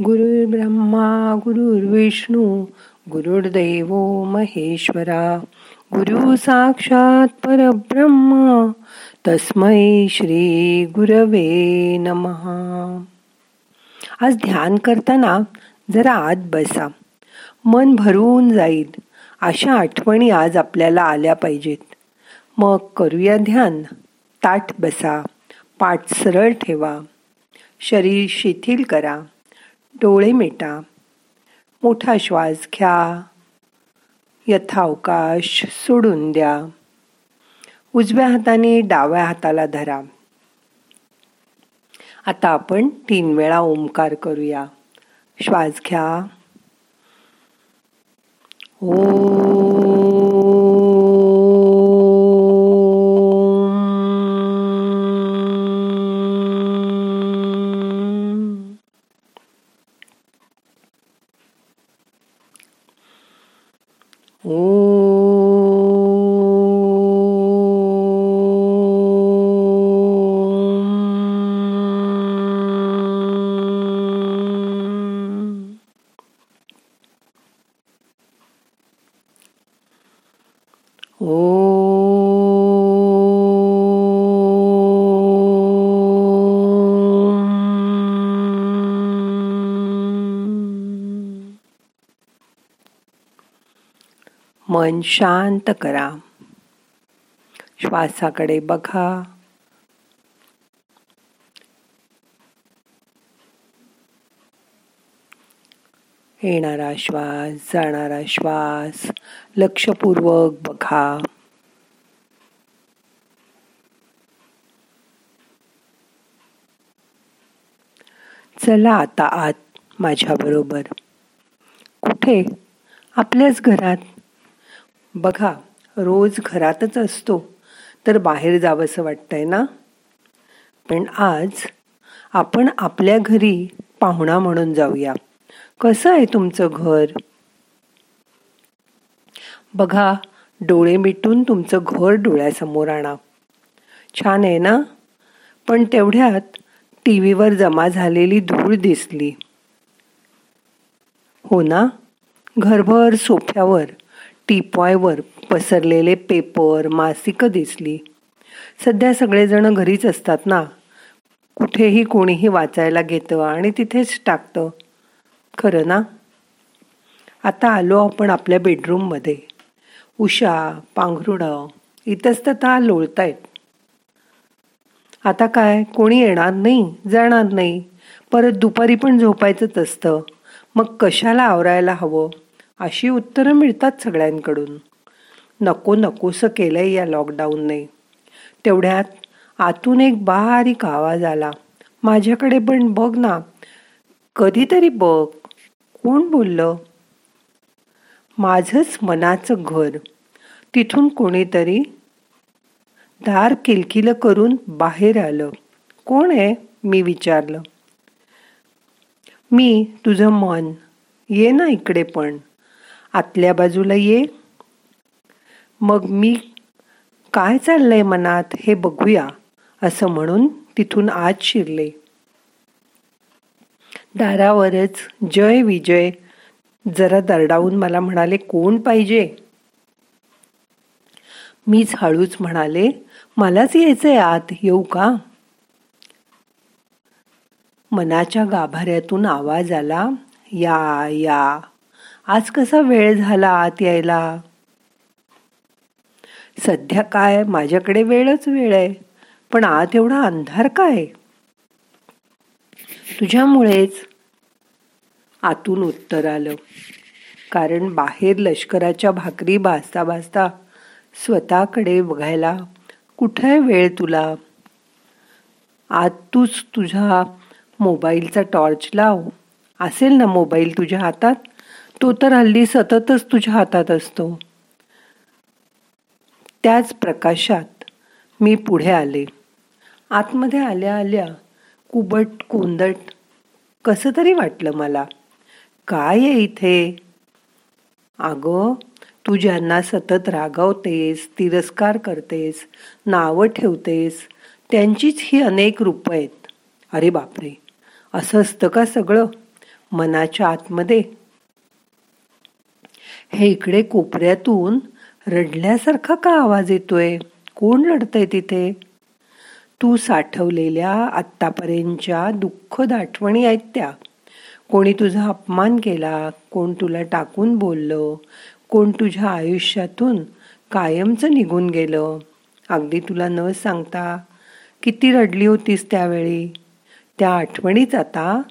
ब्रह्मा गुरुर्विष्णू गुरुर्दैव महेश्वरा गुरु साक्षात परब्रह्म तस्मै श्री गुरवे नमहा आज ध्यान करताना जरा आत बसा. मन भरून जाईल. अशा आठवणी आज आपल्याला आल्या पाहिजेत. मग करूया ध्यान. ताट बसा. पाठ सरळ ठेवा. शरीर शिथिल करा. डोळे मिटा. मोठा श्वास घ्या. यथावकाश सोडून द्या. उजव्या हाताने डाव्या हाताला धरा. आता आपण तीन वेळा ओंकार करूया. श्वास घ्या. ओ. मन शांत करा. श्वासाकडे बघा. येणारा श्वास जाणारा श्वास लक्षपूर्वक बघा. चला आता आत माझ्याबरोबर. कुठे? आपल्याच घरात. बघा रोज घरातच असतो तर बाहेर जावंसं वाटतंय ना? पण आज आपण आपल्या घरी पाहुणा म्हणून जाऊया. कसं आहे तुमचं घर? बघा डोळे मिटून तुमचं घर डोळ्यासमोर आणा. छान आहे ना? पण तेवढ्यात टी व्हीवर जमा झालेली धूळ दिसली. हो ना? घरभर सोफ्यावर. टीपॉयवर पसरलेले पेपर मासिकं दिसली. सध्या सगळेजण घरीच असतात ना? कुठेही कोणीही वाचायला घेतं आणि तिथेच टाकतं. खरं ना? आता आलो आपण आपल्या बेडरूममध्ये उषा पांघरुणं इतस्तता लोळतायत. आता काय? कोणी येणार नाही? जाणार नाही. परत दुपारी पण झोपायचंच असतं. मग कशाला आवरायला हवं? अशी उत्तरं मिळतात सगळ्यांकडून. नको नकोसं केलंय या लॉकडाऊनने तेवढ्यात आतून एक बारीक आवाज आला. माझ्याकडे पण बघ ना. कधीतरी बघ. कोण बोललं? माझंच मनाचं घर. तिथून कोणीतरी दार किलकिलं करून बाहेर आलं. कोण आहे? मी विचारलं. मी तुझं मन. ये ना इकडे पण. आतल्या बाजूला ये. मग मी काय चाललंय मनात हे बघूया असं म्हणून तिथून आत शिरले. दारावरच जय विजय जरा दरडावून मला म्हणाले कोण पाहिजे? मीच हळूच म्हणाले मलाच यायचंय आत येऊ का? मनाच्या गाभाऱ्यातून आवाज आला या या. आज कसा वेळ झाला आत यायला? सध्या काय? माझ्याकडे वेळच वेळ आहे. पण आत एवढा अंधार काय? तुझ्यामुळेच आतून उत्तर आलं. कारण बाहेर लष्कराच्या भाकरी भाजता भाजता स्वतःकडे बघायला कुठे वेळ तुला? आत तूच तुझा मोबाईलचा टॉर्च लाव. असेल ना मोबाईल तुझ्या हातात? तो तर हल्ली सततच तुझ्या हातात असतो. त्याच प्रकाशात मी पुढे आले. आतमध्ये आल्या आल्या कुबट कोंदट कसं तरी वाटलं मला. काय आहे इथे? अगं तू ज्यांना सतत रागवतेस तिरस्कार करतेस नावं ठेवतेस त्यांचीच ही अनेक रूपं आहेत. अरे बापरे असं असतं का सगळं? मनाच्या आतमध्ये हे इकडे कोपऱ्यातून रडल्यासारखा का आवाज येतोय? कोण रडतय तिथे? तू साठवलेल्या आत्तापर्यंतच्या दुःखद आठवणी आहेत त्या. कोणी तुझा अपमान केला कोण तुला टाकून बोललं कोण तुझ्या आयुष्यातून कायमचं निघून गेलं. अगदी तुला न सांगता किती रडली होतीस त्यावेळी? त्या आठवणीच आता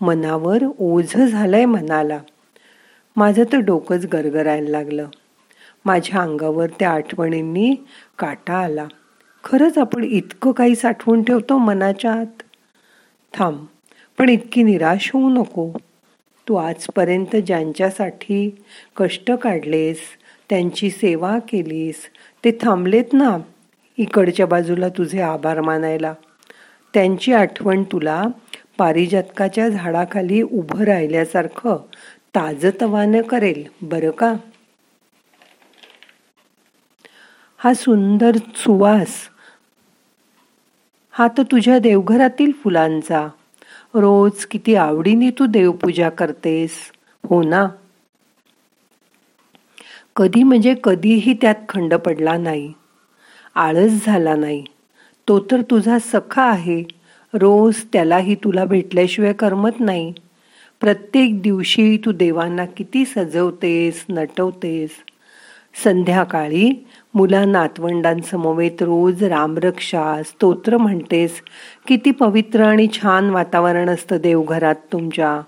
मनावर ओझ झालंय मनाला. माझं तर डोकंच गरगरायला लागलं. माझ्या अंगावर त्या आठवणींनी काटा आला. खरंच आपण इतकं काही साठवून ठेवतो मनाच्या आत थांब पण इतकी निराश होऊ नको. तू आजपर्यंत ज्यांच्यासाठी कष्ट काढलेस त्यांची सेवा केलीस ते थांबलेत ना? इकडच्या बाजूला तुझे आभार मानायला. त्यांची आठवण तुला पारिजातकाच्या झाडाखाली उभं राहिल्यासारखं ताजतवानं करेल बरं का? हा सुंदर सुवास हा तर तुझ्या देवघरातील फुलांचा. रोज किती आवडीने तू देवपूजा करतेस हो ना? कधी म्हणजे कधीही त्यात खंड पडला नाही आळस झाला नाही. तो तर तुझा सखा आहे रोज त्यालाही तुला भेटल्याशिवाय करमत नाही. प्रत्येक दिवशी तू देवांना किती सजवतेस नटवतेस. संध्याकाळी मुला नातवंडांसमवेत रोज रामरक्षा स्तोत्र म्हणतेस. किती पवित्र आणि छान वातावरण असतं देवघरात तुमच्या.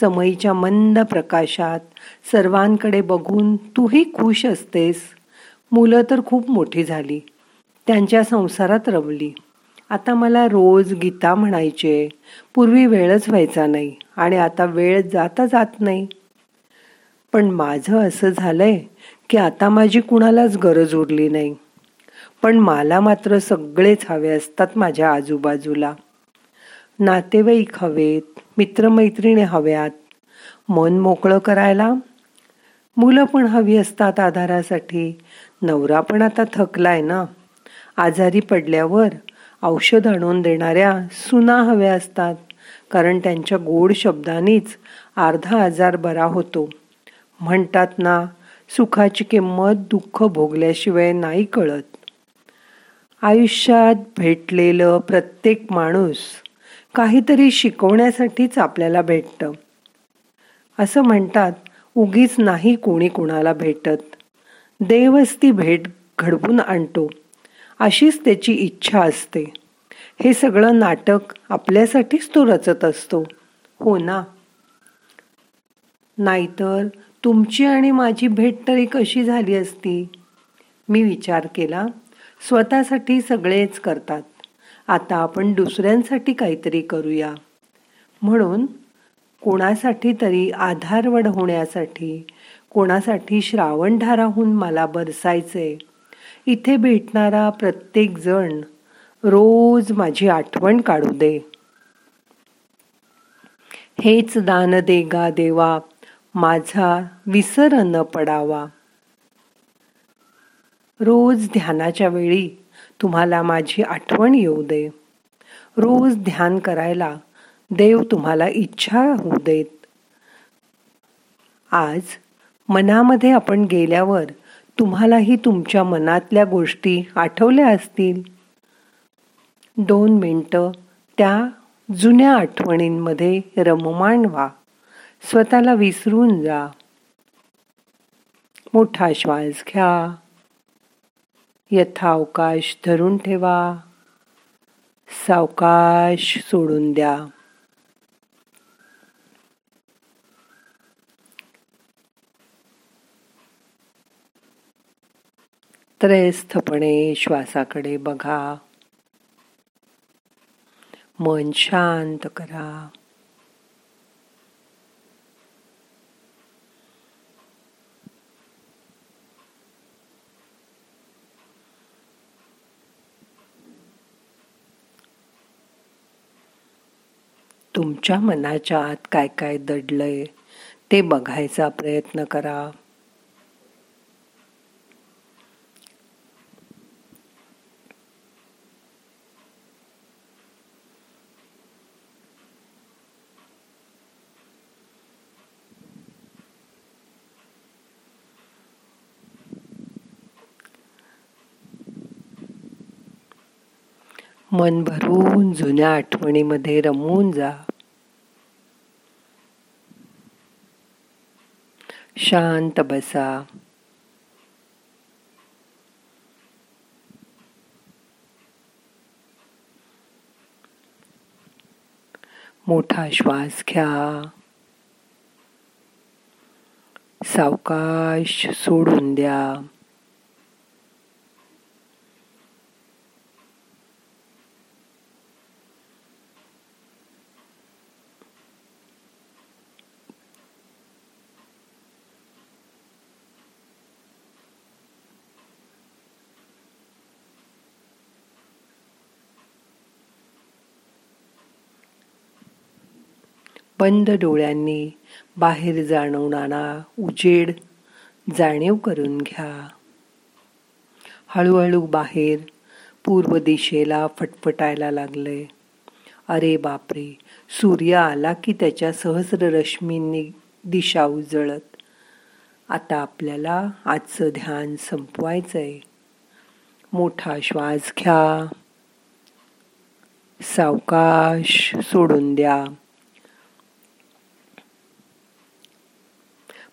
समयीच्या मंद प्रकाशात सर्वांकडे बघून तूही खुश असतेस. मुलं तर खूप मोठी झाली. त्यांच्या संसारात रवली आता मला रोज गीता म्हणायचे. पूर्वी वेळच व्हायचा नाही आणि आता वेळ जाता जात नाही. पण माझं असं झालंय की आता माझी कुणालाच गरज उरली नाही. पण मला मात्र सगळेच हवे असतात माझ्या आजूबाजूला. नातेवाईक हवेत मित्रमैत्रिणी हव्यात. मन मोकळं करायला. मुलं पण हवी असतात आधारासाठी. नवरा पण आता थकलाय ना. आजारी पडल्यावर औषध आणून देणाऱ्या सुना हव्या असतात कारण त्यांच्या गोड शब्दांनीच अर्धा आजार बरा होतो. म्हणतात ना सुखाची किंमत दुःख भोगल्याशिवाय नाही कळत. आयुष्यात भेटलेलं प्रत्येक माणूस काहीतरी शिकवण्यासाठीच आपल्याला भेटतं. असं म्हणतात उगीच नाही कोणी कोणाला भेटत. देवच ती भेट घडवून आणतो. अशीच त्याची इच्छा असते. हे सगळं नाटक आपल्यासाठीच तो रचत असतो. हो ना? नाहीतर तुमची आणि माझी भेट तरी कशी झाली असती? मी विचार केला. स्वतःसाठी सगळेच करतात. आता आपण दुसऱ्यांसाठी काहीतरी करूया. म्हणून कोणासाठी तरी आधारवड होण्यासाठी कोणासाठी श्रावणधाराहून मला बरसायचे इथे भेटणारा प्रत्येक जण रोज माझी आठवण काढू दे. हेच दान देगा देवा माझा विसर न पडावा. रोज ध्यानाच्या वेळी तुम्हाला माझी आठवण येऊ दे. रोज ध्यान करायला देव तुम्हाला इच्छा होऊ देत. आज मनामध्ये आपण गेल्यावर तुम्हालाही तुमच्या मनातल्या गोष्टी आठवल्या असतील. दोन मिनटं त्या जुन्या आठवणींमध्ये रममाण व्हा. स्वतःला विसरून जा. मोठा श्वास घ्या. यथावकाश धरून ठेवा. सावकाश सोडून द्या. त्रयस्थपणे श्वासाकडे बघा. मन शांत करा. तुमच्या मनाच्या आत काय काय दडलंय ते बघायचा प्रयत्न करा. मन भरून जुन्या आठवणीमध्ये रमून जा. शांत बसा. मोठा श्वास घ्या. सावकाश सोडून द्या. बंद डोळ्यांनी बाहेर जाणवणारा उजेड जाणीव करून घ्या. हळूहळू बाहेर पूर्व दिशेला फटफटायला लागले. अरे बापरे सूर्य आला की त्याच्या सहस्र रश्मींनी दिशा उजळत. आता आपल्याला आजचं ध्यान संपवायचं आहे मोठा श्वास घ्या. सावकाश सोडून द्या.